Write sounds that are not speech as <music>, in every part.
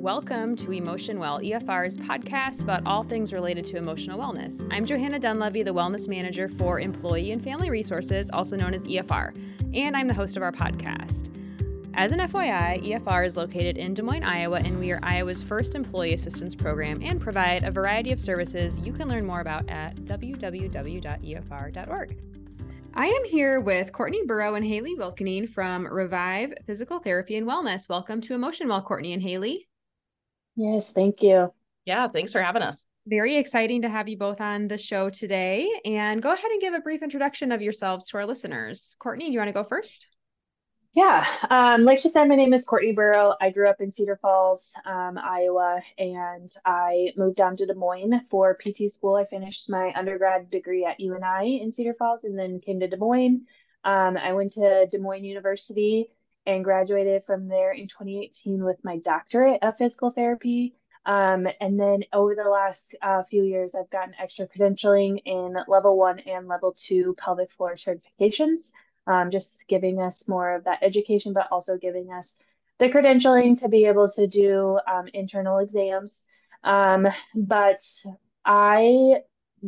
Welcome to Emotion Well, EFR's podcast about all things related to emotional wellness. I'm Johanna Dunlevy, the Wellness Manager for Employee and Family Resources, also known as EFR, and I'm the host of our podcast. As an FYI, EFR is located in Des Moines, Iowa, and we are Iowa's first employee assistance program and provide a variety of services you can learn more about at www.efr.org. I am here with Courtney Buhrow and Haylee Wilkening from Revive Physical Therapy and Wellness. Welcome to Emotion Well, Courtney and Haylee. Yes, thank you. Yeah, thanks for having us. Very exciting to have you both on the show today. And go ahead and give a brief introduction of yourselves to our listeners. Courtney, do you want to go first? Yeah, um, like she said, my name is Courtney Buhrow. I grew up in Cedar Falls, um, Iowa, and I moved down to Des Moines for PT school. I finished my undergrad degree at UNI in Cedar Falls and then came to Des Moines. Um, I went to Des Moines University and graduated from there in 2018 with my doctorate of physical therapy. Um, and then over the last uh, few years, I've gotten extra credentialing in level one and level two pelvic floor certifications, um, just giving us more of that education, but also giving us the credentialing to be able to do um, internal exams. Um, but I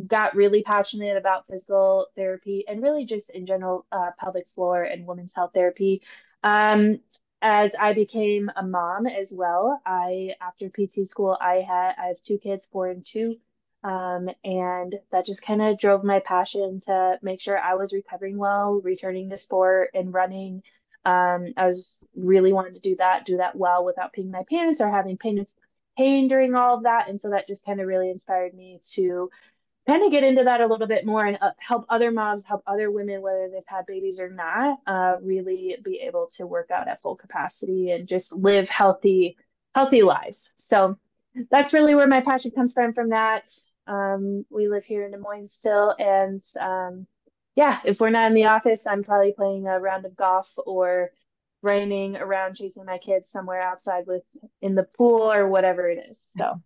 got really passionate about physical therapy and really just in general uh, pelvic floor and women's health therapy um, as I became a mom as well, I after PT school, I had I have two kids, four and two, um, and that just kind of drove my passion to make sure I was recovering well, returning to sport and running. Um, I was really wanted to do that, do that well without peeing my pants or having pain pain during all of that, and so that just kind of really inspired me to kind of get into that a little bit more and uh, help other moms, help other women, whether they've had babies or not, uh, really be able to work out at full capacity and just live healthy, healthy lives. So that's really where my passion comes from. From that, um, we live here in Des Moines still, and um, yeah, if we're not in the office, I'm probably playing a round of golf or running around chasing my kids somewhere outside with in the pool or whatever it is. So.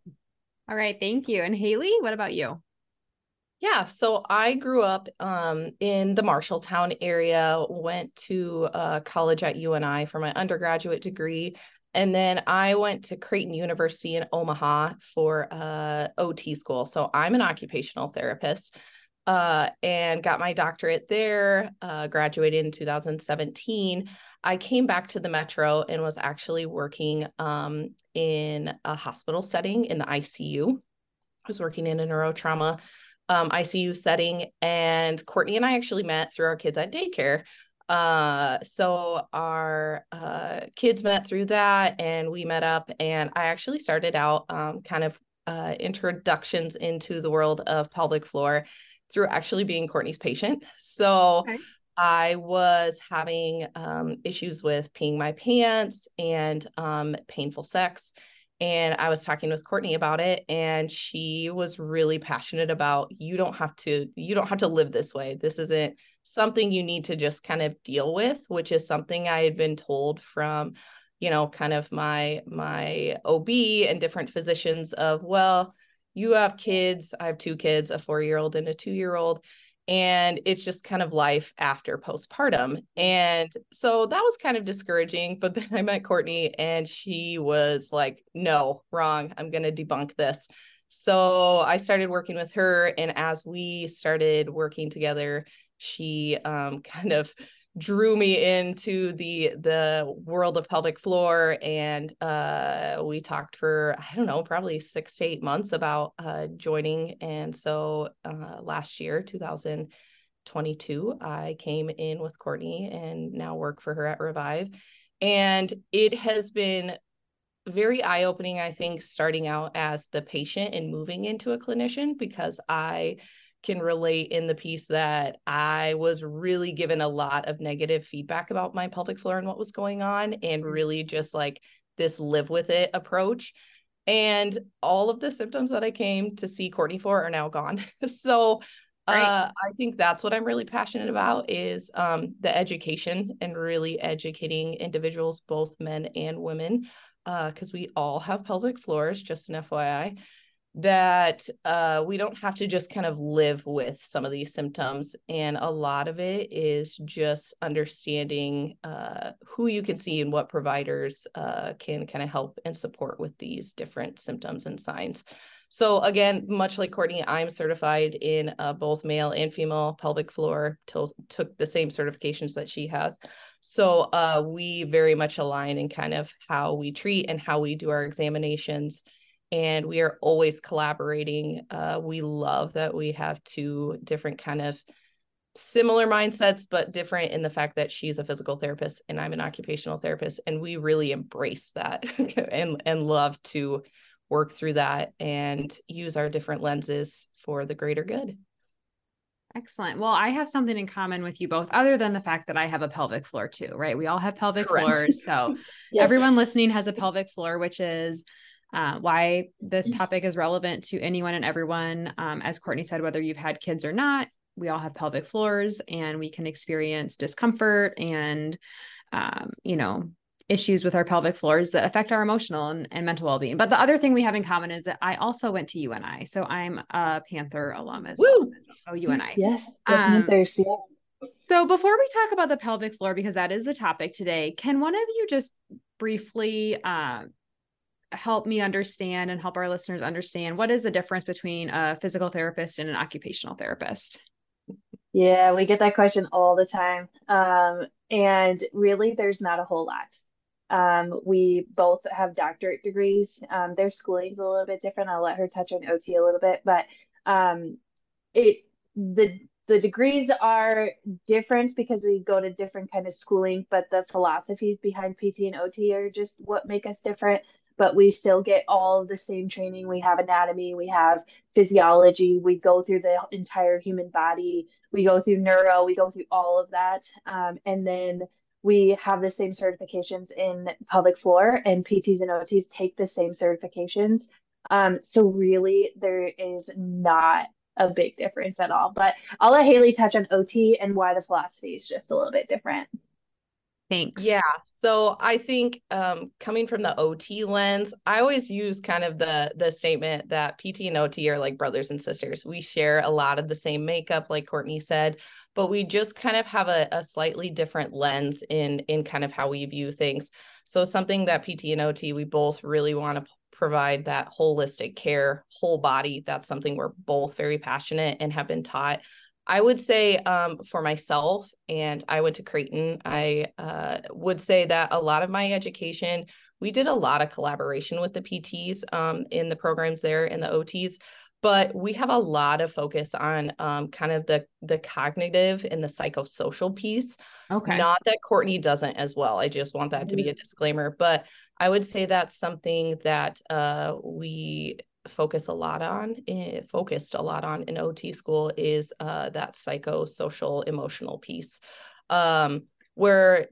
All right, thank you. And Haylee, what about you? Yeah, so I grew up um, in the Marshalltown area, went to uh, college at UNI for my undergraduate degree, and then I went to Creighton University in Omaha for uh, OT school. So I'm an occupational therapist uh, and got my doctorate there, uh, graduated in 2017. I came back to the Metro and was actually working um, in a hospital setting in the ICU. I was working in a neurotrauma um, ICU setting. And Courtney and I actually met through our kids at daycare. Uh, so our uh, kids met through that and we met up. And I actually started out um, kind of uh, introductions into the world of pelvic floor through actually being Courtney's patient. So okay. I was having um, issues with peeing my pants and um, painful sex and I was talking with Courtney about it and she was really passionate about you don't have to you don't have to live this way. This isn't something you need to just kind of deal with, which is something I had been told from you know kind of my my OB and different physicians of well, you have kids, I have two kids, a 4-year-old and a 2-year-old and it's just kind of life after postpartum. And so that was kind of discouraging. But <laughs> then I met Courtney and she was like, no, wrong. I'm going to debunk this. So I started working with her. And as we started working together, she um, <laughs> kind of drew me into the the world of pelvic floor and uh we talked for i don't know probably six to eight months about uh joining. And so uh last year 2022 i came in with courtney and now work for her at revive. And it has been very eye-opening i think starting out as the patient and moving into a clinician because i can relate in the piece that I was really given a lot of negative feedback about my pelvic floor and what was going on, and mm-hmm. really just like this live with it approach. And all of the symptoms that I came to see Courtney for are now gone. <laughs> so uh, I think that's what I'm really passionate about is um, the education and really educating individuals, both men and women, because uh, we all have pelvic floors, just an FYI that uh, we don't have to just kind of live with some of these symptoms. And a lot of it is just understanding uh, who you can see and what providers uh, can kind of help and support with these different symptoms and signs. So again, much like Courtney, I'm certified in uh, both male and female pelvic floor. Took the same certifications that she has. So uh, we very much align in kind of how we treat and how we do our examinations. And we are always collaborating. Uh, we love that we have two different kind of similar mindsets, but different in the fact that she's a physical therapist and I'm an occupational therapist. And we really embrace that <laughs> and, and love to work through that and use our different lenses for the greater good. Excellent. Well, I have something in common with you both, other than the fact that I have a pelvic floor too, right? We all have pelvic Correct. floors. So <laughs> yes. everyone listening has a pelvic floor, which is uh, why this mm. topic is relevant to anyone and everyone. Um, as Courtney said, whether you've had kids or not, we all have pelvic floors and we can experience discomfort and, um, you know, issues with our pelvic floors that affect our emotional and, and mental well-being. But the other thing we have in common is that I also went to UNI. So I'm a Panther alum as Woo! well. Oh, UNI. Yes. Um, Panthers, yeah. So before we talk about the pelvic floor, because that is the topic today, can one of you just briefly uh, help me understand and help our listeners understand what is the difference between a physical therapist and an occupational therapist? Yeah, we get that question all the time. Um, and really, there's not a whole lot. Um, we both have doctorate degrees. Um, their schooling's a little bit different. I'll let her touch on OT a little bit, but um, it the the degrees are different because we go to different kind of schooling, but the philosophies behind PT and OT are just what make us different. But we still get all the same training. We have anatomy, we have physiology, we go through the entire human body, we go through neuro, we go through all of that. Um, and then we have the same certifications in pelvic floor and PTs and OTs take the same certifications. Um, so really there is not a big difference at all. But I'll let Haylee touch on OT and why the philosophy is just a little bit different. Thanks. Yeah. So I think um, coming from the OT lens, I always use kind of the the statement that PT and OT are like brothers and sisters. We share a lot of the same makeup, like Courtney said, but we just kind of have a, a slightly different lens in in kind of how we view things. So something that PT and OT we both really want to provide that holistic care, whole body. That's something we're both very passionate and have been taught. I would say um, for myself, and I went to Creighton, I uh, would say that a lot of my education, we did a lot of collaboration with the PTs um, in the programs there in the OTs, but we have a lot of focus on um, kind of the the cognitive and the psychosocial piece. Okay. Not that Courtney doesn't as well. I just want that to be mm-hmm. a disclaimer, but I would say that's something that uh, we focus a lot on eh, focused a lot on in ot school is uh, that psychosocial emotional piece um, where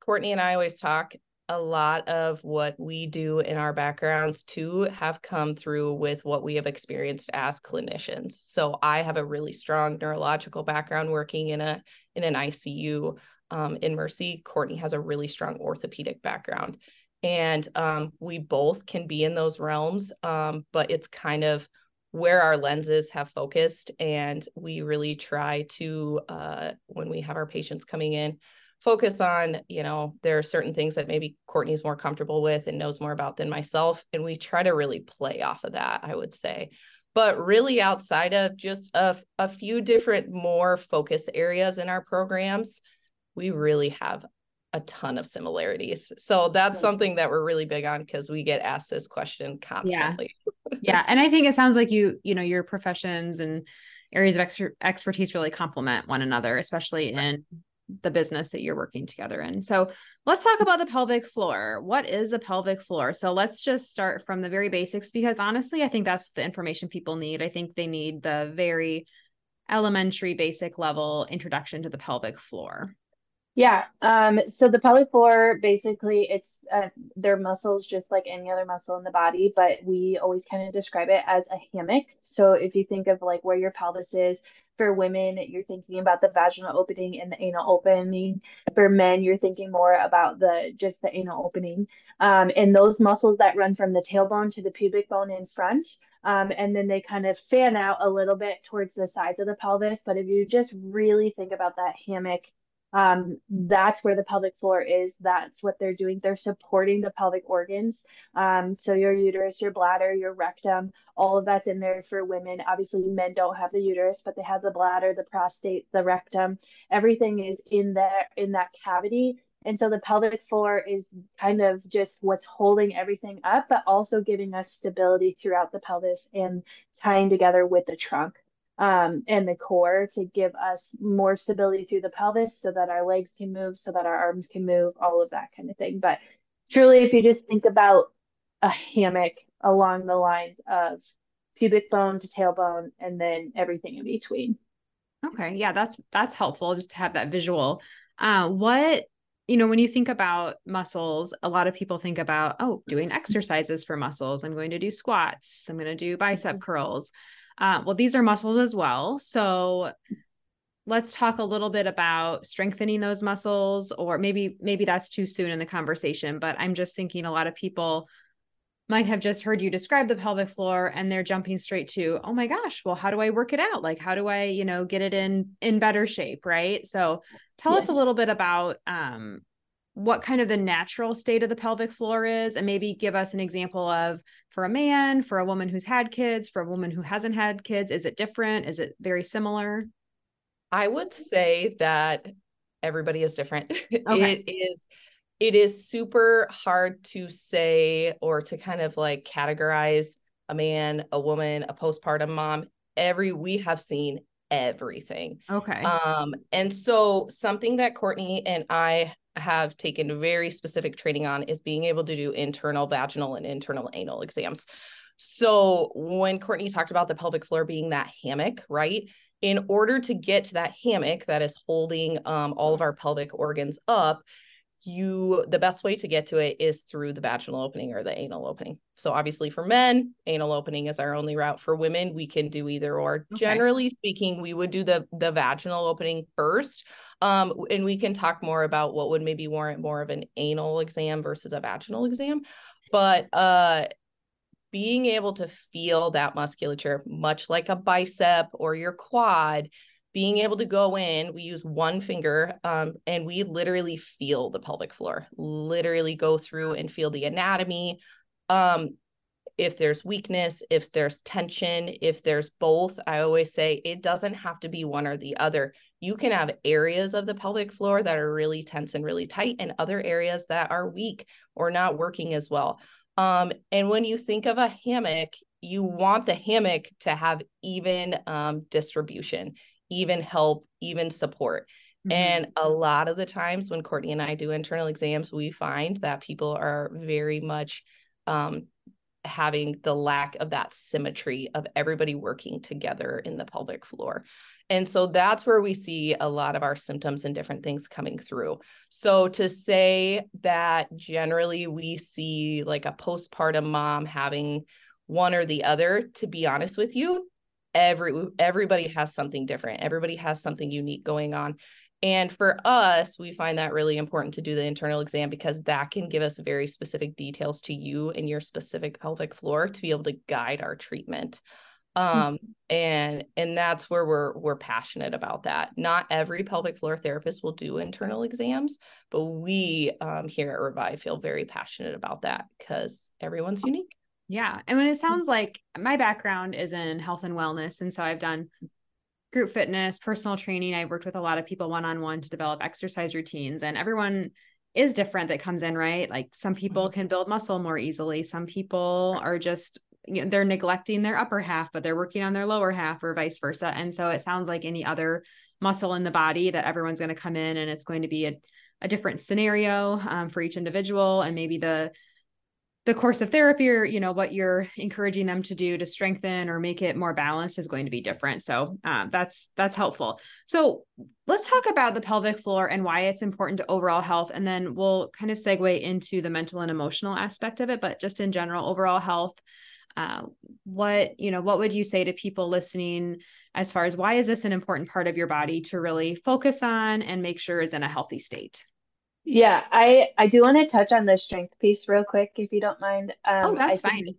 courtney and i always talk a lot of what we do in our backgrounds to have come through with what we have experienced as clinicians. So i have a really strong neurological background working in a in an icu um, in mercy. Courtney has a really strong orthopedic background and um, we both can be in those realms um, but it's kind of where our lenses have focused and we really try to uh, when we have our patients coming in focus on you know there are certain things that maybe courtney's more comfortable with and knows more about than myself and we try to really play off of that i would say. But really outside of just a, a few different more focus areas in our programs we really have a ton of similarities. So that's something that we're really big on because we get asked this question constantly. Yeah. yeah. <laughs> And I think it sounds like you, you know, your professions and areas of ex- expertise really complement one another, especially in the business that you're working together in. So let's talk about the pelvic floor. What is a pelvic floor? So let's just start from the very basics because honestly, I think that's the information people need. I think they need the very elementary basic level introduction to the pelvic floor. Yeah. Um, so the pelvic floor, basically, it's uh, their muscles just like any other muscle in the body, but we always kind of describe it as a hammock. So if you think of like where your pelvis is, for women, you're thinking about the vaginal opening and the anal opening. For men, you're thinking more about the just the anal opening. Um, and those muscles that run from the tailbone to the pubic bone in front Um, and then they kind of fan out a little bit towards the sides of the pelvis. But if you just really think about that hammock um, that's where the pelvic floor is. That's what they're doing. They're supporting the pelvic organs. Um, so your uterus, your bladder, your rectum, all of that's in there for women. Obviously, men don't have the uterus, but they have the bladder, the prostate, the rectum. Everything is in there in that cavity. And so the pelvic floor is kind of just what's holding everything up, but also giving us stability throughout the pelvis and tying together with the trunk um, and the core to give us more stability through the pelvis so that our legs can move, so that our arms can move, all of that kind of thing. But truly, if you just think about a hammock along the lines of pubic bone to tailbone and then everything in between. Okay. Yeah, that's that's helpful just to have that visual. Uh, what you know, when you think about muscles, a lot of people think about, oh, doing exercises for muscles. I'm going to do squats. I'm going to do bicep mm-hmm. curls. Uh, well, these are muscles as well. So let's talk a little bit about strengthening those muscles, or maybe maybe that's too soon in the conversation. But I'm just thinking a lot of people might have just heard you describe the pelvic floor and they're jumping straight to oh my gosh well how do i work it out like how do i you know get it in in better shape right so tell yeah. us a little bit about um what kind of the natural state of the pelvic floor is and maybe give us an example of for a man for a woman who's had kids for a woman who hasn't had kids is it different? Is it very similar? I would say that everybody is different. <laughs> Okay. it is it is super hard to say or to kind of like categorize a man a woman a postpartum mom. Every we have seen everything. Okay. Um and so something that courtney and i have taken very specific training on is being able to do internal vaginal and internal anal exams. So when Courtney talked about the pelvic floor being that hammock, right? In order to get to that hammock that is holding um, all of our pelvic organs up, you the best way to get to it is through the vaginal opening or the anal opening. So obviously for men, anal opening is our only route. For women, we can do either or. Okay. Generally speaking, we would do the the vaginal opening first. Um, and we can talk more about what would maybe warrant more of an anal exam versus a vaginal exam. But uh being able to feel that musculature, much like a bicep or your quad, being able to go in, we use one finger um, and we literally feel the pelvic floor, literally go through and feel the anatomy. Um, if there's weakness, if there's tension, if there's both, I always say it doesn't have to be one or the other. You can have areas of the pelvic floor that are really tense and really tight, and other areas that are weak or not working as well. Um, and when you think of a hammock, you want the hammock to have even um, distribution even help, even support. Mm-hmm. And a lot of the times when Courtney and I do internal exams, we find that people are very much um, having the lack of that symmetry of everybody working together in the pelvic floor. And so that's where we see a lot of our symptoms and different things coming through. So to say that generally we see like a postpartum mom having one or the other, to be honest with you, every everybody has something different. Everybody has something unique going on. And for us we find that really important to do the internal exam because that can give us very specific details to you and your specific pelvic floor to be able to guide our treatment. Hmm. um and and that's where we're we're passionate about that. Not every pelvic floor therapist will do internal exams but we um here at revive feel very passionate about that because everyone's unique yeah. And when it sounds like my background is in health and wellness. And so I've done group fitness, personal training. I've worked with a lot of people one on one to develop exercise routines, and everyone is different that comes in, right? Like some people mm-hmm. can build muscle more easily. Some people are just, you know, they're neglecting their upper half, but they're working on their lower half or vice versa. And so it sounds like any other muscle in the body that everyone's going to come in and it's going to be a, a different scenario um, for each individual. And maybe the, the course of therapy or you know what you're encouraging them to do to strengthen or make it more balanced is going to be different. So um, that's that's helpful. So let's talk about the pelvic floor and why it's important to overall health and then we'll kind of segue into the mental and emotional aspect of it. But just in general overall health uh, what you know what would you say to people listening as far as why is this an important part of your body to really focus on and make sure is in a healthy state yeah, I I do want to touch on the strength piece real quick, if you don't mind. Um, oh, that's fine.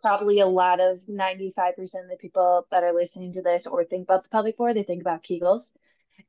probably a lot of 95% of the people that are listening to this or think about the pelvic floor, they think about Kegels.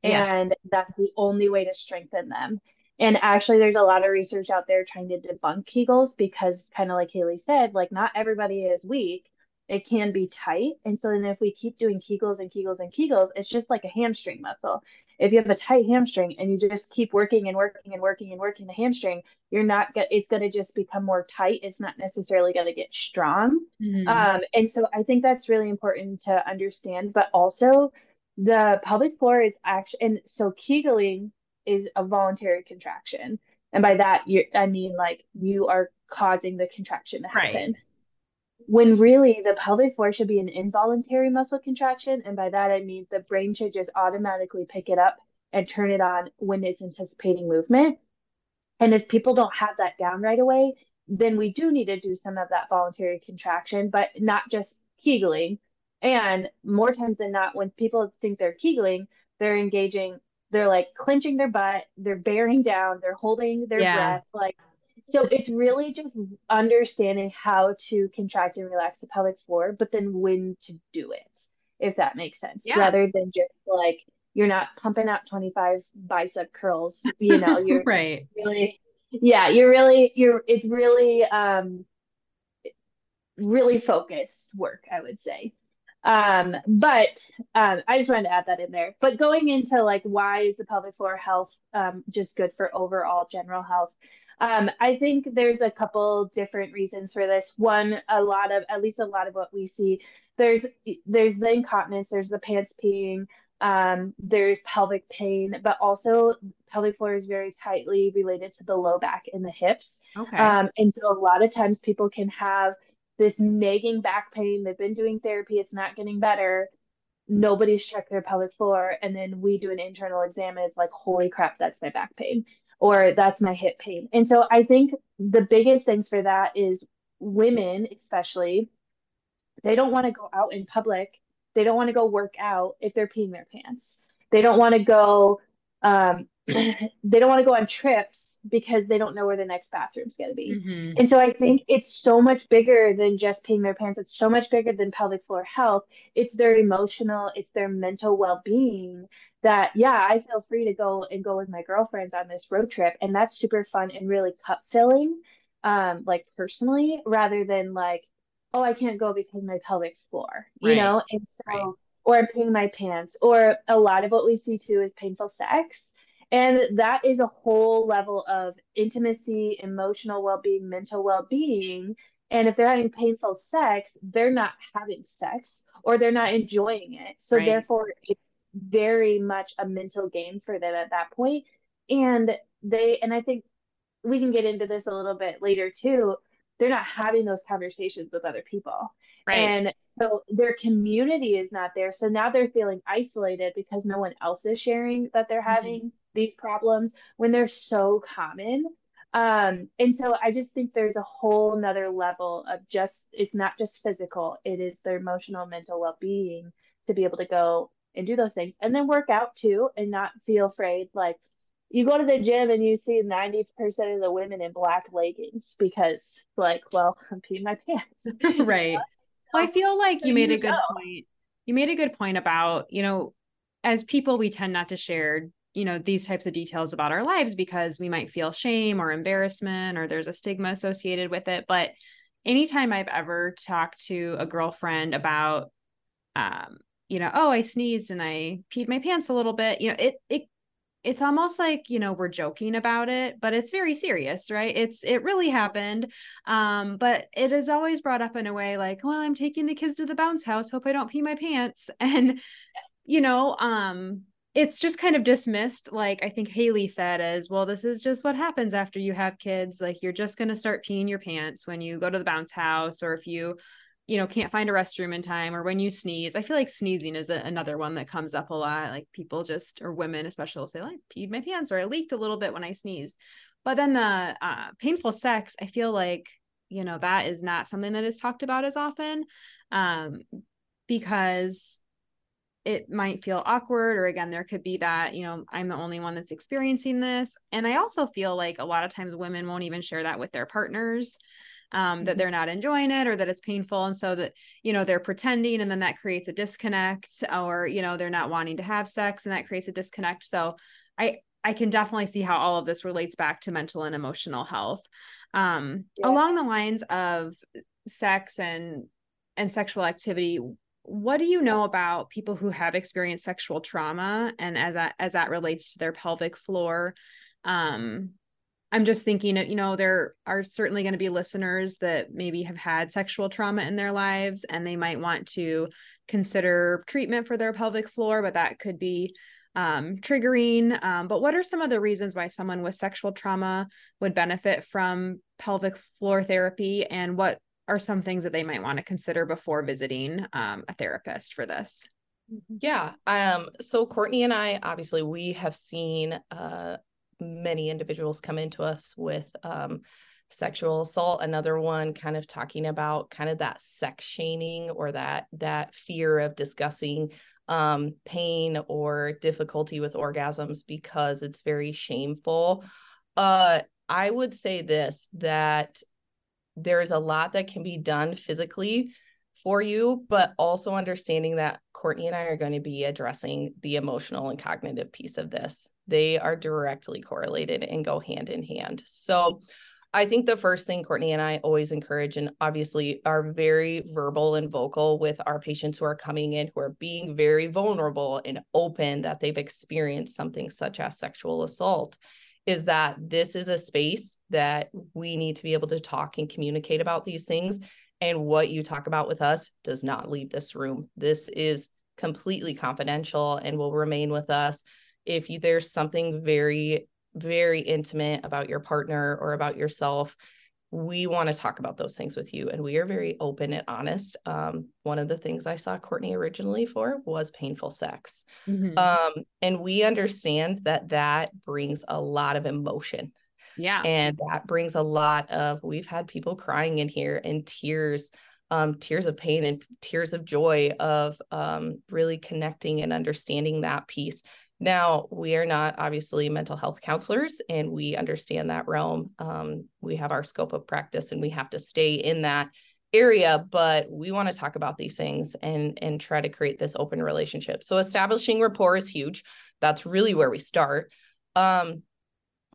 And yes. that's the only way to strengthen them. And actually, there's a lot of research out there trying to debunk Kegels because, kind of like Haylee said, like not everybody is weak. It can be tight. And so then if we keep doing Kegels and Kegels and Kegels, it's just like a hamstring muscle. If you have a tight hamstring and you just keep working and working and working and working the hamstring, you're not get it's going to just become more tight. It's not necessarily going to get strong. Mm-hmm. Um, and so I think that's really important to understand. But also, the pelvic floor is actually, and so Kegeling is a voluntary contraction. And by that, you I mean like you are causing the contraction to happen. Right. When really the pelvic floor should be an involuntary muscle contraction. And by that, I mean the brain should just automatically pick it up and turn it on when it's anticipating movement. And if people don't have that down right away, then we do need to do some of that voluntary contraction, but not just Kegeling. And more times than not, when people think they're Kegeling, they're engaging they're like clenching their butt, they're bearing down, they're holding their yeah. breath. Like, so it's really just understanding how to contract and relax the pelvic floor, but then when to do it, if that makes sense, yeah. rather than just like you're not pumping out 25 bicep curls, you know, <laughs> you're right. Really, yeah, you're really, you're, it's really, um, really focused work, I would say. Um, but um, I just wanted to add that in there. But going into like why is the pelvic floor health um, just good for overall general health? Um, I think there's a couple different reasons for this. One, a lot of at least a lot of what we see there's there's the incontinence, there's the pants peeing, um, there's pelvic pain, but also pelvic floor is very tightly related to the low back and the hips. Okay. Um, and so a lot of times people can have this nagging back pain. They've been doing therapy, it's not getting better. Nobody's checked their pelvic floor. And then we do an internal exam and it's like, holy crap, that's my back pain or that's my hip pain. And so I think the biggest things for that is women, especially, they don't want to go out in public. They don't want to go work out if they're peeing their pants. They don't want to go um, <laughs> they don't want to go on trips because they don't know where the next bathroom's going to be. Mm-hmm. And so I think it's so much bigger than just peeing their pants. It's so much bigger than pelvic floor health. It's their emotional, it's their mental well being that, yeah, I feel free to go and go with my girlfriends on this road trip. And that's super fun and really cup filling, um, like personally, rather than like, oh, I can't go because my pelvic floor, you right. know? And so, right. or I'm peeing my pants, or a lot of what we see too is painful sex and that is a whole level of intimacy, emotional well being, mental well being. And if they're having painful sex, they're not having sex or they're not enjoying it. So, right. therefore, it's very much a mental game for them at that point. And they, and I think we can get into this a little bit later too. They're not having those conversations with other people. Right. And so their community is not there. So now they're feeling isolated because no one else is sharing that they're mm-hmm. having mm-hmm these problems when they're so common. Um, and so I just think there's a whole nother level of just, it's not just physical, it is their emotional, mental well being to be able to go and do those things and then work out too and not feel afraid. Like, you go to the gym and you see 90% of the women in black leggings because like well i'm peeing my pants <laughs> right well i feel like you made a good point. You made a good point about you know as people we tend not to share you know these types of details about our lives because we might feel shame or embarrassment or there's a stigma associated with it. But anytime i've ever talked to a girlfriend about um you know oh i sneezed and i peed my pants a little bit you know it it it's almost like you know we're joking about it but it's very serious right? It's it really happened um but it is always brought up in a way like well i'm taking the kids to the bounce house hope i don't pee my pants. <laughs> And you know um it's just kind of dismissed like i think haylee said as well this is just what happens after you have kids like you're just going to start peeing your pants when you go to the bounce house or if you you know can't find a restroom in time or when you sneeze i feel like sneezing is a, another one that comes up a lot like people just or women especially will say like peed my pants or i leaked a little bit when i sneezed. But then the uh, painful sex i feel like you know that is not something that is talked about as often um, because it might feel awkward or again there could be that you know i'm the only one that's experiencing this. And i also feel like a lot of times women won't even share that with their partners um, that mm-hmm. they're not enjoying it or that it's painful and so that you know they're pretending and then that creates a disconnect or you know they're not wanting to have sex and that creates a disconnect so i i can definitely see how all of this relates back to mental and emotional health um, yeah. along the lines of sex and and sexual activity what do you know about people who have experienced sexual trauma and as that as that relates to their pelvic floor um i'm just thinking you know there are certainly going to be listeners that maybe have had sexual trauma in their lives and they might want to consider treatment for their pelvic floor but that could be um, triggering um, but what are some of the reasons why someone with sexual trauma would benefit from pelvic floor therapy and what are some things that they might want to consider before visiting um, a therapist for this? Mm-hmm. Yeah. Um, so Courtney and I, obviously, we have seen uh, many individuals come into us with um, sexual assault. Another one kind of talking about kind of that sex shaming or that that fear of discussing um, pain or difficulty with orgasms because it's very shameful. Uh, I would say this that there is a lot that can be done physically for you, but also understanding that Courtney and I are going to be addressing the emotional and cognitive piece of this. They are directly correlated and go hand in hand. So, I think the first thing Courtney and I always encourage, and obviously are very verbal and vocal with our patients who are coming in, who are being very vulnerable and open that they've experienced something such as sexual assault, is that this is a space that we need to be able to talk and communicate about these things. And what you talk about with us does not leave this room. This is completely confidential and will remain with us. If you, there's something very, very intimate about your partner or about yourself we want to talk about those things with you and we are very open and honest. Um, one of the things i saw courtney originally for was painful sex. Mm-hmm. um, and we understand that that brings a lot of emotion. Yeah. And that brings a lot of we've had people crying in here and tears um, tears of pain and tears of joy of um, really connecting and understanding that piece now, we are not obviously mental health counselors, and we understand that realm. Um, we have our scope of practice, and we have to stay in that area. But we want to talk about these things and and try to create this open relationship. So establishing rapport is huge. That's really where we start. Um,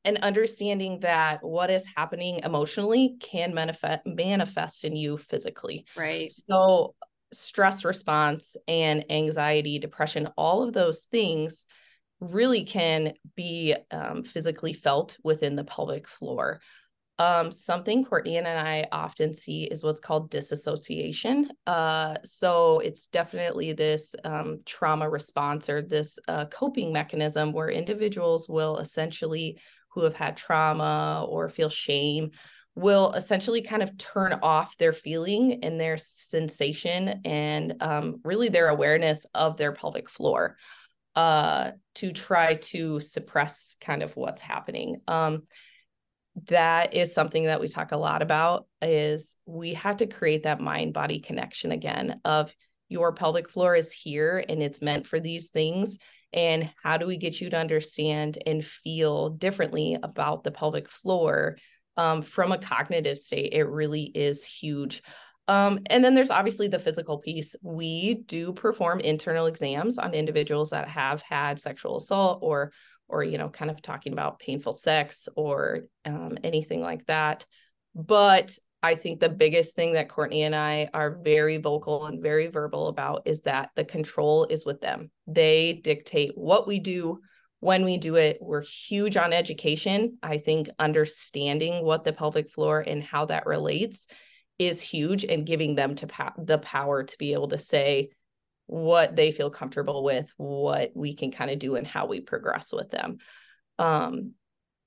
and understanding that what is happening emotionally can manifest manifest in you physically. Right. So stress response and anxiety, depression, all of those things really can be um, physically felt within the pelvic floor. Um, something Courtney and I often see is what's called disassociation. Uh, so it's definitely this um, trauma response or this uh, coping mechanism where individuals will essentially, who have had trauma or feel shame, will essentially kind of turn off their feeling and their sensation and um, really their awareness of their pelvic floor uh, to try to suppress kind of what's happening. Um, that is something that we talk a lot about is we have to create that mind body connection again of your pelvic floor is here and it's meant for these things. And how do we get you to understand and feel differently about the pelvic floor? Um, from a cognitive state it really is huge um, and then there's obviously the physical piece. We do perform internal exams on individuals that have had sexual assault or or you know kind of talking about painful sex or um, anything like that. But I think the biggest thing that Courtney and I are very vocal and very verbal about is that the control is with them. They dictate what we do, when we do it. We're huge on education. I think understanding what the pelvic floor and how that relates is huge and giving them to the power to be able to say what they feel comfortable with, what we can kind of do and how we progress with them. Um,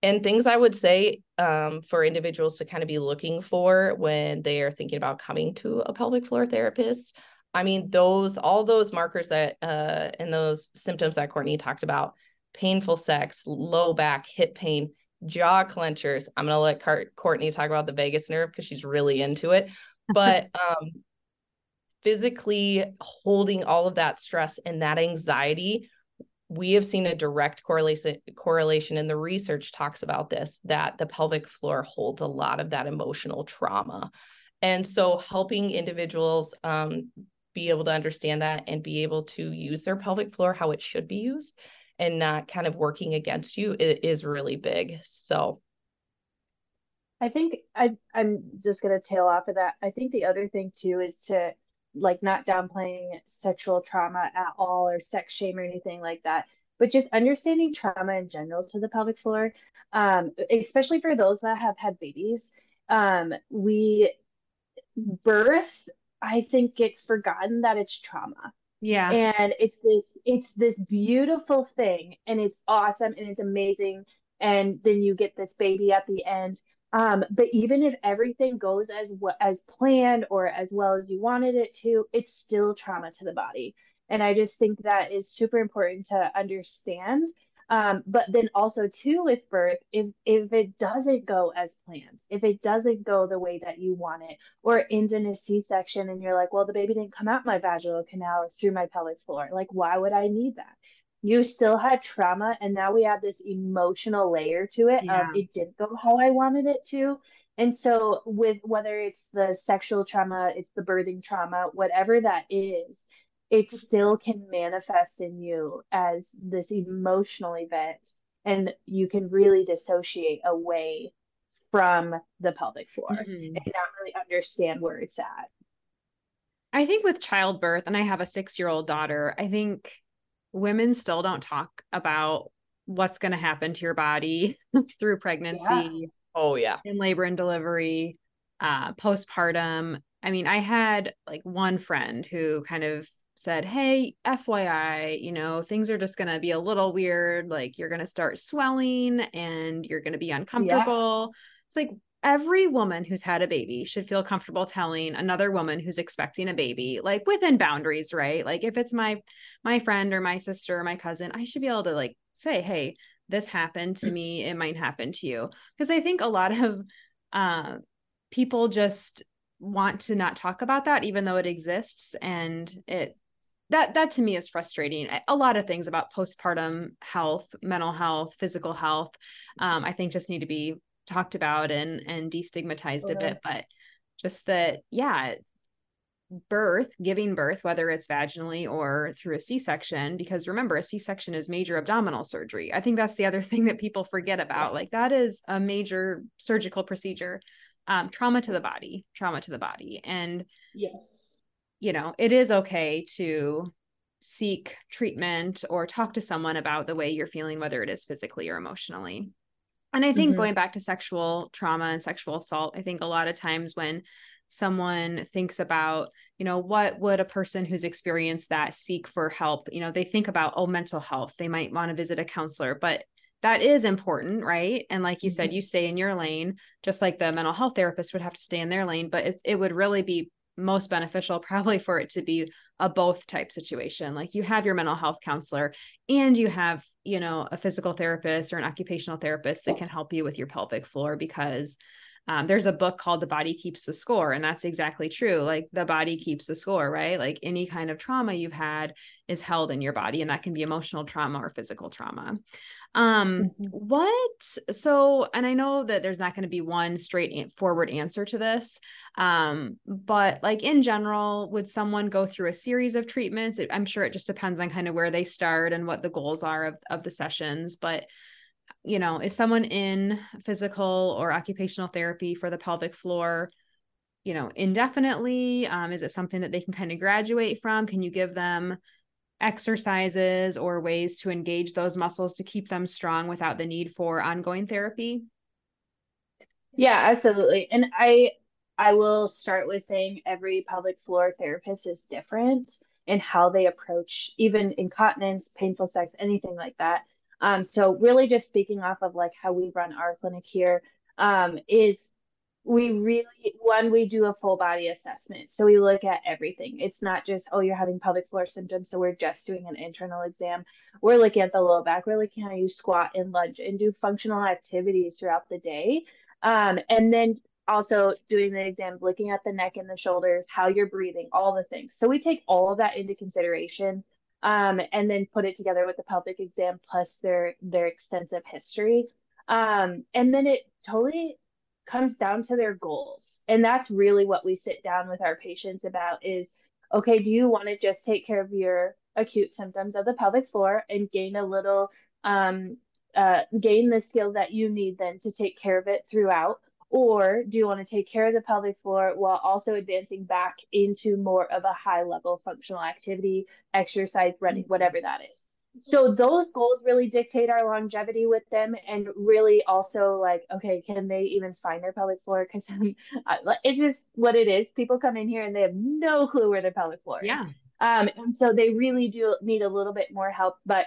and things I would say um, for individuals to kind of be looking for when they are thinking about coming to a pelvic floor therapist. I mean, those all those markers that uh, and those symptoms that Courtney talked about, painful sex, low back, hip pain, jaw clenchers. I'm going to let Cart- Courtney talk about the vagus nerve because she's really into it. <laughs> But um, physically holding all of that stress and that anxiety we have seen a direct correlation correlation and the research talks about this that the pelvic floor holds a lot of that emotional trauma and so helping individuals um, be able to understand that and be able to use their pelvic floor how it should be used and not kind of working against you is really big so. I think i i'm just going to tail off of that. I think the other thing too is to like not downplaying sexual trauma at all or sex shame or anything like that but just understanding trauma in general to the pelvic floor um, especially for those that have had babies um, we birth i think gets forgotten that it's trauma yeah and it's this it's this beautiful thing and it's awesome and it's amazing and then you get this baby at the end um, but even if everything goes as as planned or as well as you wanted it to, it's still trauma to the body. And I just think that is super important to understand. Um, but then also too with birth, if if it doesn't go as planned, if it doesn't go the way that you want it, or it ends in a C-section and you're like, well, the baby didn't come out my vaginal canal or through my pelvic floor, like why would I need that? you still had trauma and now we have this emotional layer to it yeah. of it didn't go how i wanted it to and so with whether it's the sexual trauma it's the birthing trauma whatever that is it still can manifest in you as this emotional event and you can really dissociate away from the pelvic floor mm-hmm. and not really understand where it's at i think with childbirth and i have a six year old daughter i think women still don't talk about what's going to happen to your body <laughs> through pregnancy. Yeah. Oh, yeah. In labor and delivery, uh, postpartum. I mean, I had like one friend who kind of said, Hey, FYI, you know, things are just going to be a little weird. Like you're going to start swelling and you're going to be uncomfortable. Yeah. It's like, every woman who's had a baby should feel comfortable telling another woman who's expecting a baby like within boundaries right like if it's my my friend or my sister or my cousin i should be able to like say hey this happened to me it might happen to you because i think a lot of uh, people just want to not talk about that even though it exists and it that that to me is frustrating. A lot of things about postpartum health mental health physical health um, i think just need to be talked about and and destigmatized a bit but just that yeah birth giving birth whether it's vaginally or through a c-section because remember a c-section is major abdominal surgery. I think that's the other <laughs> thing that people forget about yes. like that is a major surgical procedure um, trauma to the body trauma to the body. And yes you know it is okay to seek treatment or talk to someone about the way you're feeling whether it is physically or emotionally and I think mm-hmm. going back to sexual trauma and sexual assault, I think a lot of times when someone thinks about, you know, what would a person who's experienced that seek for help, you know, they think about, oh, mental health, they might want to visit a counselor, but that is important, right? And like you mm-hmm. said, you stay in your lane, just like the mental health therapist would have to stay in their lane, but it, it would really be most beneficial probably for it to be a both type situation. Like you have your mental health counselor and you have you know a physical therapist or an occupational therapist that can help you with your pelvic floor because um, there's a book called the body keeps the score and that's exactly true like the body keeps the score right? Like any kind of trauma you've had is held in your body and that can be emotional trauma or physical trauma. Um mm-hmm. what so and i know that there's not going to be one straight forward answer to this um but like in general would someone go through a series of treatments? I'm sure it just depends on kind of where they start and what the goals are of, of the sessions but you know, is someone in physical or occupational therapy for the pelvic floor, you know, indefinitely? Um, is it something that they can kind of graduate from? Can you give them exercises or ways to engage those muscles to keep them strong without the need for ongoing therapy? Yeah, absolutely. And I I will start with saying every pelvic floor therapist is different in how they approach even incontinence, painful sex, anything like that. Um, so really just speaking off of like how we run our clinic here um, is we really one we do a full body assessment. So we look at everything. It's not just oh you're having pelvic floor symptoms so we're just doing an internal exam. We're looking at the low back. We're looking how you squat and lunge and do functional activities throughout the day. Um, and then also doing the exam looking at the neck and the shoulders how you're breathing all the things. So we take all of that into consideration um, and then put it together with the pelvic exam plus their their extensive history. Um, and then it totally comes down to their goals. And that's really what we sit down with our patients about is okay, do you want to just take care of your acute symptoms of the pelvic floor and gain a little um, uh, gain the skill that you need then to take care of it throughout? Or do you want to take care of the pelvic floor while also advancing back into more of a high level functional activity, exercise, running, whatever that is? So those goals really dictate our longevity with them and really also like, okay, can they even find their pelvic floor? Because <laughs> I mean, it's just what it is. People come in here and they have no clue where their pelvic floor is. Yeah. Um, and so they really do need a little bit more help. But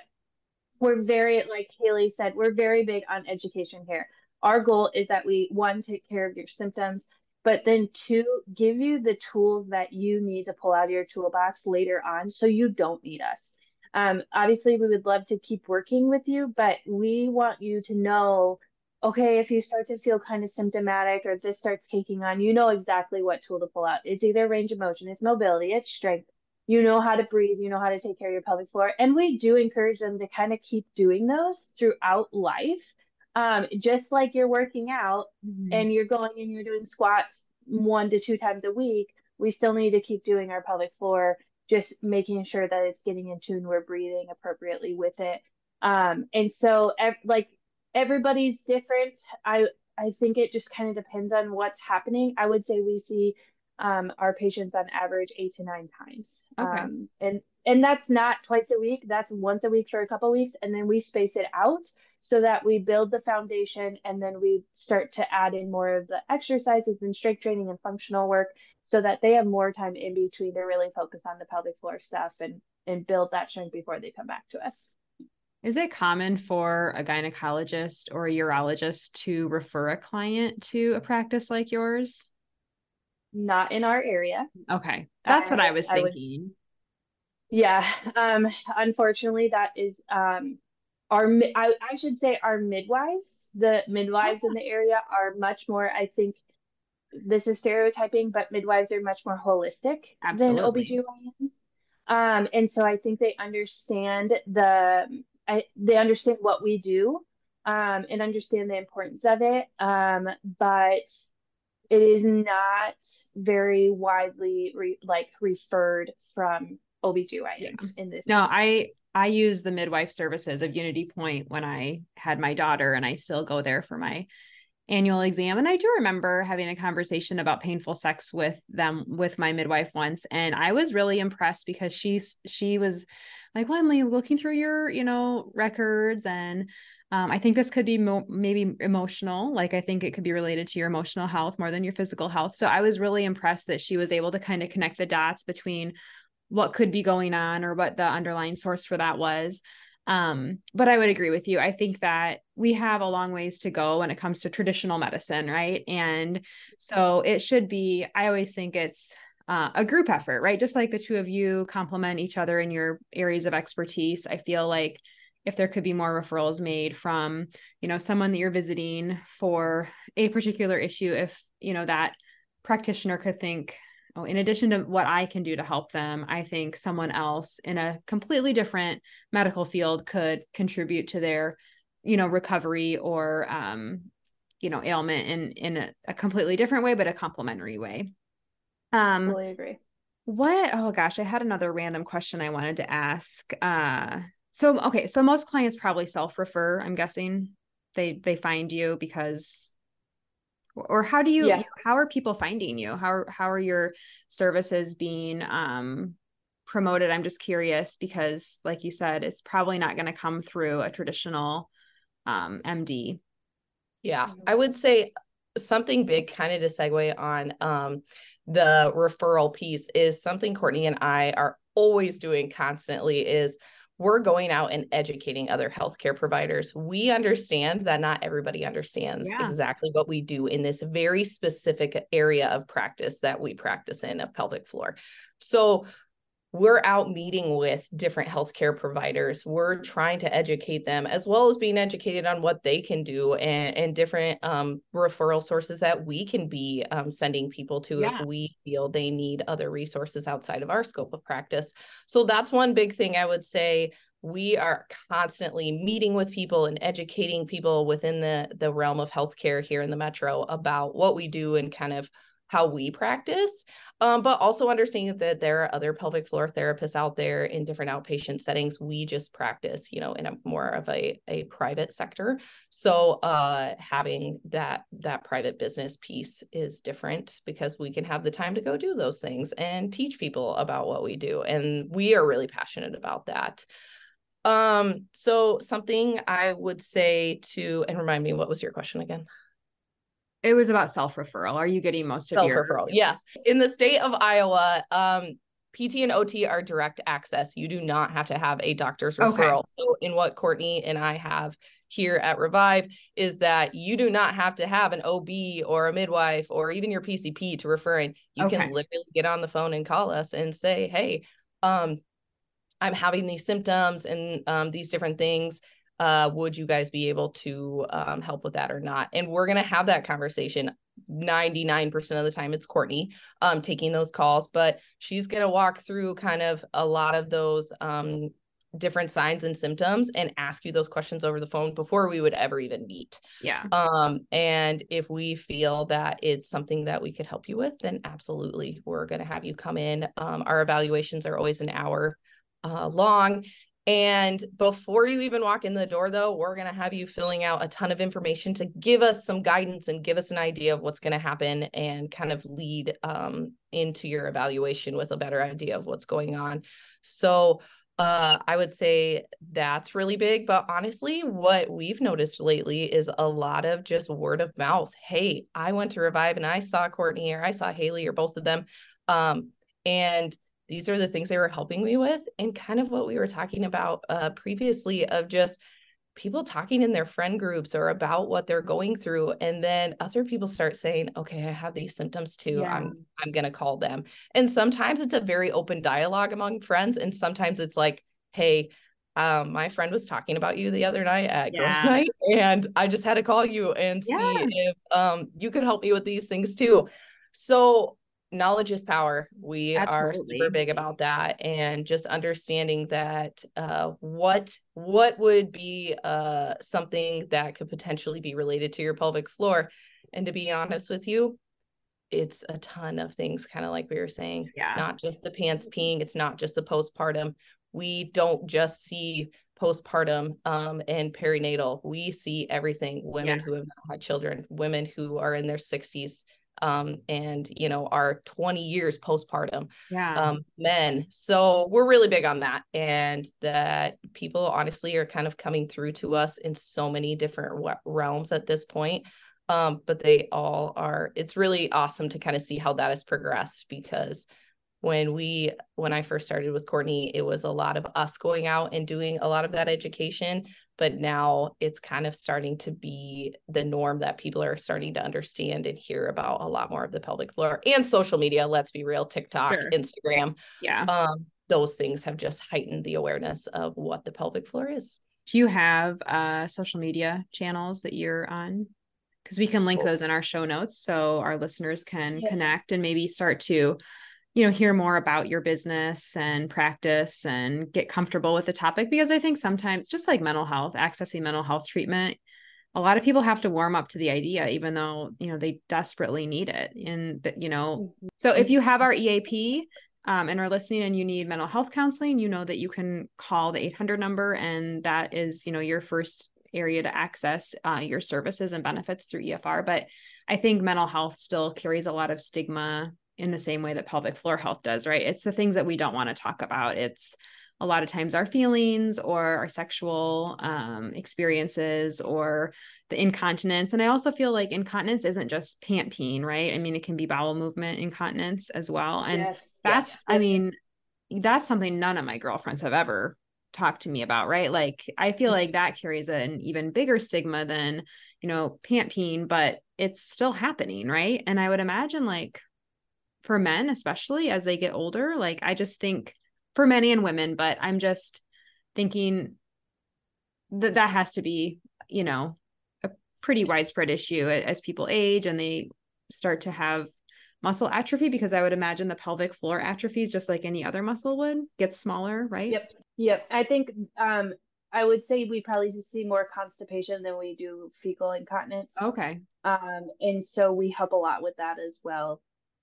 we're very, like Haylee said, we're very big on education here our goal is that we one take care of your symptoms but then two give you the tools that you need to pull out of your toolbox later on so you don't need us. Um, obviously we would love to keep working with you but we want you to know okay if you start to feel kind of symptomatic or this starts taking on you know exactly what tool to pull out. It's either range of motion it's mobility it's strength. You know how to breathe you know how to take care of your pelvic floor and we do encourage them to kind of keep doing those throughout life um, just like you're working out mm-hmm. and you're going and you're doing squats one to two times a week, we still need to keep doing our pelvic floor, just making sure that it's getting in tune, we're breathing appropriately with it. Um, and so, ev- like everybody's different. I I think it just kind of depends on what's happening. I would say we see um, our patients on average eight to nine times. Okay. Um, and and that's not twice a week. That's once a week for a couple weeks, and then we space it out so that we build the foundation and then we start to add in more of the exercises and strength training and functional work so that they have more time in between to really focus on the pelvic floor stuff and and build that strength before they come back to us. Is it common for a gynecologist or a urologist to refer a client to a practice like yours? Not in our area. Okay. That's what I was thinking. Would, yeah. <laughs> Um unfortunately that is um our I, I should say our midwives the midwives in the area are much more i think this is stereotyping but midwives are much more holistic Absolutely. than obgyns um, and so i think they understand the I, they understand what we do um, and understand the importance of it um, but it is not very widely re- like referred from OBGYNs yeah. in this. No, I I use the midwife services of Unity Point when I had my daughter, and I still go there for my annual exam. And I do remember having a conversation about painful sex with them with my midwife once, and I was really impressed because she's she was like, "Well, I'm looking through your you know records and." Um, I think this could be mo- maybe emotional. Like, I think it could be related to your emotional health more than your physical health. So, I was really impressed that she was able to kind of connect the dots between what could be going on or what the underlying source for that was. Um, but I would agree with you. I think that we have a long ways to go when it comes to traditional medicine, right? And so it should be, I always think it's uh, a group effort, right? Just like the two of you complement each other in your areas of expertise. I feel like if there could be more referrals made from, you know, someone that you're visiting for a particular issue, if, you know, that practitioner could think, oh, in addition to what I can do to help them, I think someone else in a completely different medical field could contribute to their, you know, recovery or, um, you know, ailment in in a, a completely different way, but a complementary way. Um, totally agree. What? Oh gosh, I had another random question I wanted to ask. Uh, so okay, so most clients probably self refer. I'm guessing they they find you because or how do you yeah. how are people finding you how how are your services being um promoted i'm just curious because like you said it's probably not going to come through a traditional um md yeah i would say something big kind of to segue on um the referral piece is something courtney and i are always doing constantly is we're going out and educating other healthcare providers. We understand that not everybody understands yeah. exactly what we do in this very specific area of practice that we practice in a pelvic floor. So we're out meeting with different healthcare providers. We're trying to educate them as well as being educated on what they can do and, and different um, referral sources that we can be um, sending people to yeah. if we feel they need other resources outside of our scope of practice. So that's one big thing I would say. We are constantly meeting with people and educating people within the, the realm of healthcare here in the metro about what we do and kind of how we practice, um, but also understanding that there are other pelvic floor therapists out there in different outpatient settings. We just practice, you know, in a more of a, a private sector. So uh, having that that private business piece is different because we can have the time to go do those things and teach people about what we do. And we are really passionate about that. Um, so something I would say to and remind me, what was your question again? It was about self referral. Are you getting most of self referral? Yes. In the state of Iowa, um, PT and OT are direct access. You do not have to have a doctor's referral. Okay. So, in what Courtney and I have here at Revive is that you do not have to have an OB or a midwife or even your PCP to refer in. You okay. can literally get on the phone and call us and say, "Hey, um, I'm having these symptoms and um, these different things uh, would you guys be able to um, help with that or not? And we're going to have that conversation. 99% of the time, it's Courtney um, taking those calls, but she's going to walk through kind of a lot of those um, different signs and symptoms and ask you those questions over the phone before we would ever even meet. Yeah. Um and if we feel that it's something that we could help you with then absolutely we're going to have you come in. Um our evaluations are always an hour uh, long and before you even walk in the door, though, we're going to have you filling out a ton of information to give us some guidance and give us an idea of what's going to happen and kind of lead um, into your evaluation with a better idea of what's going on. So, uh, I would say that's really big. But honestly, what we've noticed lately is a lot of just word of mouth. Hey, I went to Revive and I saw Courtney or I saw Haylee or both of them. Um, and these are the things they were helping me with and kind of what we were talking about uh, previously of just people talking in their friend groups or about what they're going through and then other people start saying okay i have these symptoms too yeah. i'm i'm going to call them and sometimes it's a very open dialogue among friends and sometimes it's like hey um, my friend was talking about you the other night at yeah. girls night and i just had to call you and yeah. see if um, you could help me with these things too so knowledge is power. We Absolutely. are super big about that and just understanding that uh, what what would be uh, something that could potentially be related to your pelvic floor. And to be honest with you, it's a ton of things, kind of like we were saying. Yeah. It's not just the pants peeing, it's not just the postpartum. We don't just see postpartum um, and perinatal. We see everything women yeah. who have not had children, women who are in their 60s, um, and you know our 20 years postpartum yeah. um, men so we're really big on that and that people honestly are kind of coming through to us in so many different realms at this point um, but they all are it's really awesome to kind of see how that has progressed because when we when i first started with courtney it was a lot of us going out and doing a lot of that education but now it's kind of starting to be the norm that people are starting to understand and hear about a lot more of the pelvic floor and social media let's be real tiktok sure. instagram. Yeah. Um, those things have just heightened the awareness of what the pelvic floor is. Do you have uh, social media channels that you're on? Because we can link those in our show notes so our listeners can yeah. connect and maybe start to you know hear more about your business and practice and get comfortable with the topic because i think sometimes just like mental health accessing mental health treatment a lot of people have to warm up to the idea even though you know they desperately need it. And you know so if you have our eap um, and are listening and you need mental health counseling you know that you can call the 800 number and that is you know your first area to access uh, your services and benefits through efr but i think mental health still carries a lot of stigma in the same way that pelvic floor health does, right? It's the things that we don't want to talk about. It's a lot of times our feelings or our sexual um, experiences or the incontinence. And I also feel like incontinence isn't just pant peeing, right? I mean, it can be bowel movement incontinence as well. And yes, that's, yes. I mean, that's something none of my girlfriends have ever talked to me about, right? Like, I feel like that carries an even bigger stigma than, you know, pant peeing, but it's still happening, right? And I would imagine like for men especially as they get older like i just think for many and women, but I'm just thinking that that has to be, you know, a pretty widespread issue as people age and they start to have muscle atrophy because I would imagine the pelvic floor atrophies just like any other muscle would get smaller, right? Yep. Yep. I think um I would say we probably see more constipation than we do fecal incontinence. Okay. Um and so we help a lot with that as well.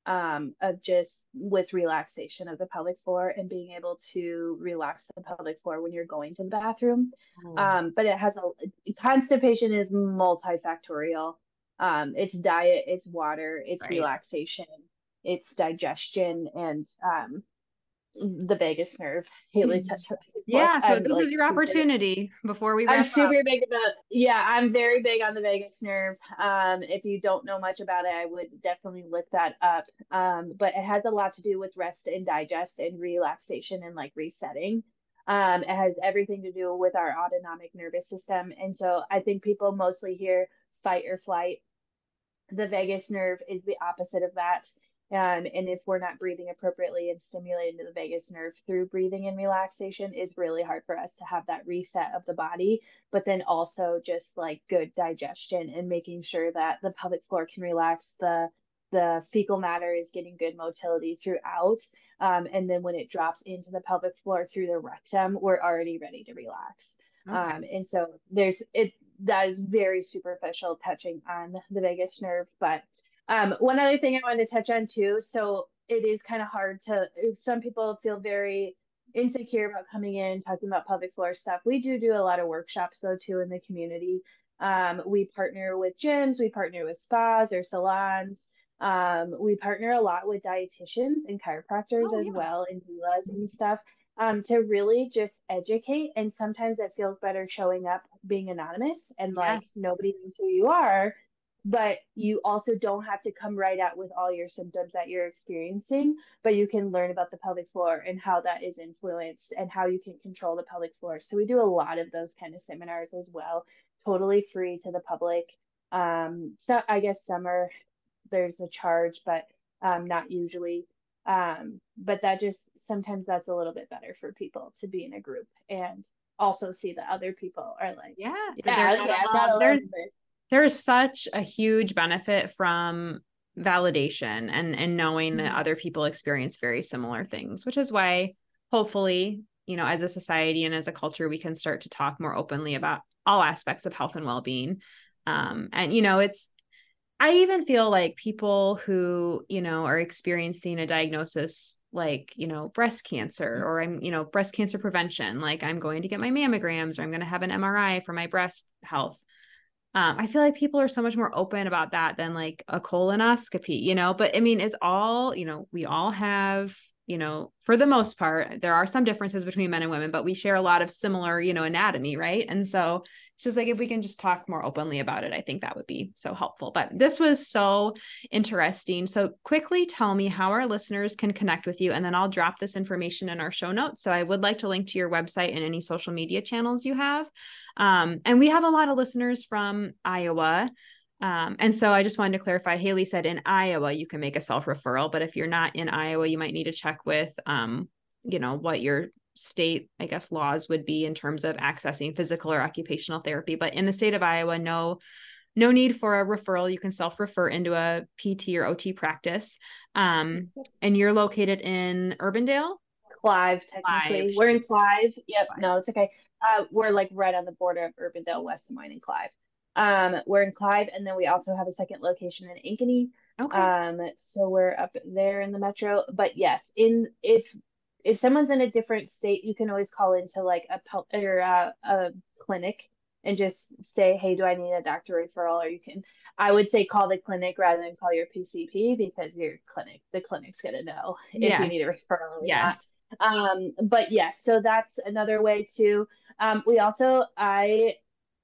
Um of just with relaxation of the pelvic floor and being able to relax the pelvic floor when you're going to the bathroom. Oh. Um but it has a constipation is multifactorial um, it's diet, it's water, it's right. relaxation, it's digestion, and um, the vagus nerve. Haylee <laughs> touched Yeah, so I'm this like is your opportunity before we. I'm super up. big about. Yeah, I'm very big on the vagus nerve. Um, if you don't know much about it, I would definitely look that up. Um, but it has a lot to do with rest and digest and relaxation and like resetting. Um, it has everything to do with our autonomic nervous system, and so I think people mostly hear fight or flight. The vagus nerve is the opposite of that. Um, and if we're not breathing appropriately and stimulating the vagus nerve through breathing and relaxation, is really hard for us to have that reset of the body. But then also just like good digestion and making sure that the pelvic floor can relax, the the fecal matter is getting good motility throughout. Um, and then when it drops into the pelvic floor through the rectum, we're already ready to relax. Okay. Um, and so there's it that is very superficial touching on the vagus nerve. But um, one other thing I wanted to touch on too. So it is kind of hard to. Some people feel very insecure about coming in talking about pelvic floor stuff. We do do a lot of workshops though too in the community. Um, we partner with gyms, we partner with spas or salons. Um, we partner a lot with dietitians and chiropractors oh, as yeah. well and doulas and stuff um, to really just educate. And sometimes it feels better showing up being anonymous and like yes. nobody knows who you are. But you also don't have to come right out with all your symptoms that you're experiencing, but you can learn about the pelvic floor and how that is influenced and how you can control the pelvic floor. So we do a lot of those kind of seminars as well, totally free to the public. Um, so I guess summer there's a charge, but um, not usually um, but that just sometimes that's a little bit better for people to be in a group and also see that other people are like yeah, yeah, yeah there's there's such a huge benefit from validation and and knowing mm-hmm. that other people experience very similar things which is why hopefully you know as a society and as a culture we can start to talk more openly about all aspects of health and well-being um and you know it's I even feel like people who, you know, are experiencing a diagnosis like, you know, breast cancer or I'm, you know, breast cancer prevention, like I'm going to get my mammograms or I'm going to have an MRI for my breast health. Um, I feel like people are so much more open about that than like a colonoscopy, you know, but I mean, it's all, you know, we all have you know, for the most part, there are some differences between men and women, but we share a lot of similar, you know, anatomy, right? And so it's just like if we can just talk more openly about it, I think that would be so helpful. But this was so interesting. So quickly tell me how our listeners can connect with you, and then I'll drop this information in our show notes. So I would like to link to your website and any social media channels you have. Um, and we have a lot of listeners from Iowa. Um, and so I just wanted to clarify Haylee said in Iowa, you can make a self referral, but if you're not in Iowa, you might need to check with, um, you know, what your state, I guess, laws would be in terms of accessing physical or occupational therapy. But in the state of Iowa, no, no need for a referral. You can self refer into a PT or OT practice. Um, and you're located in Urbandale? Clive, technically. Clive. We're in Clive. Yep. Clive. No, it's okay. Uh, we're like right on the border of Urbandale, West Des Moines, and Clive. Um, we're in Clive, and then we also have a second location in Ankeny. Okay. Um, so we're up there in the metro. But yes, in if if someone's in a different state, you can always call into like a or a, a clinic and just say, "Hey, do I need a doctor referral?" Or you can, I would say, call the clinic rather than call your PCP because your clinic, the clinic's gonna know if yes. you need a referral. yes. Not. Um, but yes, so that's another way to. Um, we also, I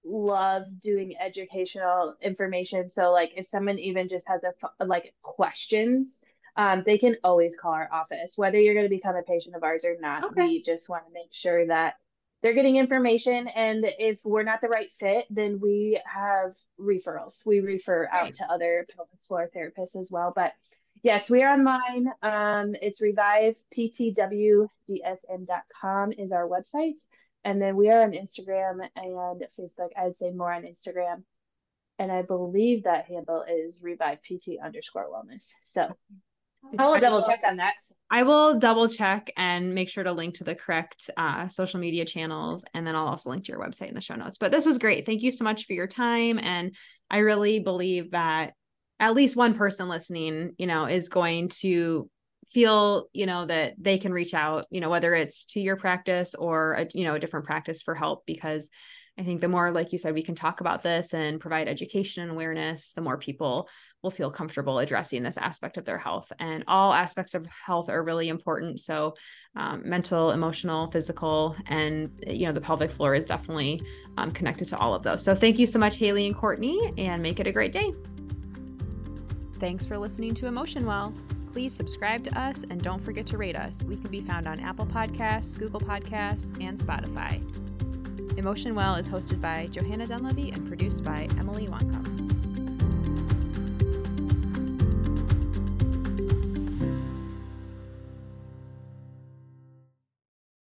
love doing educational information. So like if someone even just has a like questions, um, they can always call our office, whether you're going to become a patient of ours or not. Okay. We just want to make sure that they're getting information. And if we're not the right fit, then we have referrals. We refer out to other pelvic floor therapists as well. But Yes, we are online. Um, it's reviveptwdsm.com is our website. And then we are on Instagram and Facebook. I'd say more on Instagram. And I believe that handle is revivept underscore wellness. So I will double check on that. I will double check and make sure to link to the correct uh, social media channels. And then I'll also link to your website in the show notes. But this was great. Thank you so much for your time. And I really believe that at least one person listening, you know, is going to feel, you know, that they can reach out, you know, whether it's to your practice or a, you know, a different practice for help because I think the more, like you said, we can talk about this and provide education and awareness, the more people will feel comfortable addressing this aspect of their health. And all aspects of health are really important. So, um, mental, emotional, physical, and you know, the pelvic floor is definitely um, connected to all of those. So, thank you so much, Haylee and Courtney, and make it a great day. Thanks for listening to Emotion Well. Please subscribe to us and don't forget to rate us. We can be found on Apple Podcasts, Google Podcasts, and Spotify. Emotion Well is hosted by Johanna Dunleavy and produced by Emily Wancombe.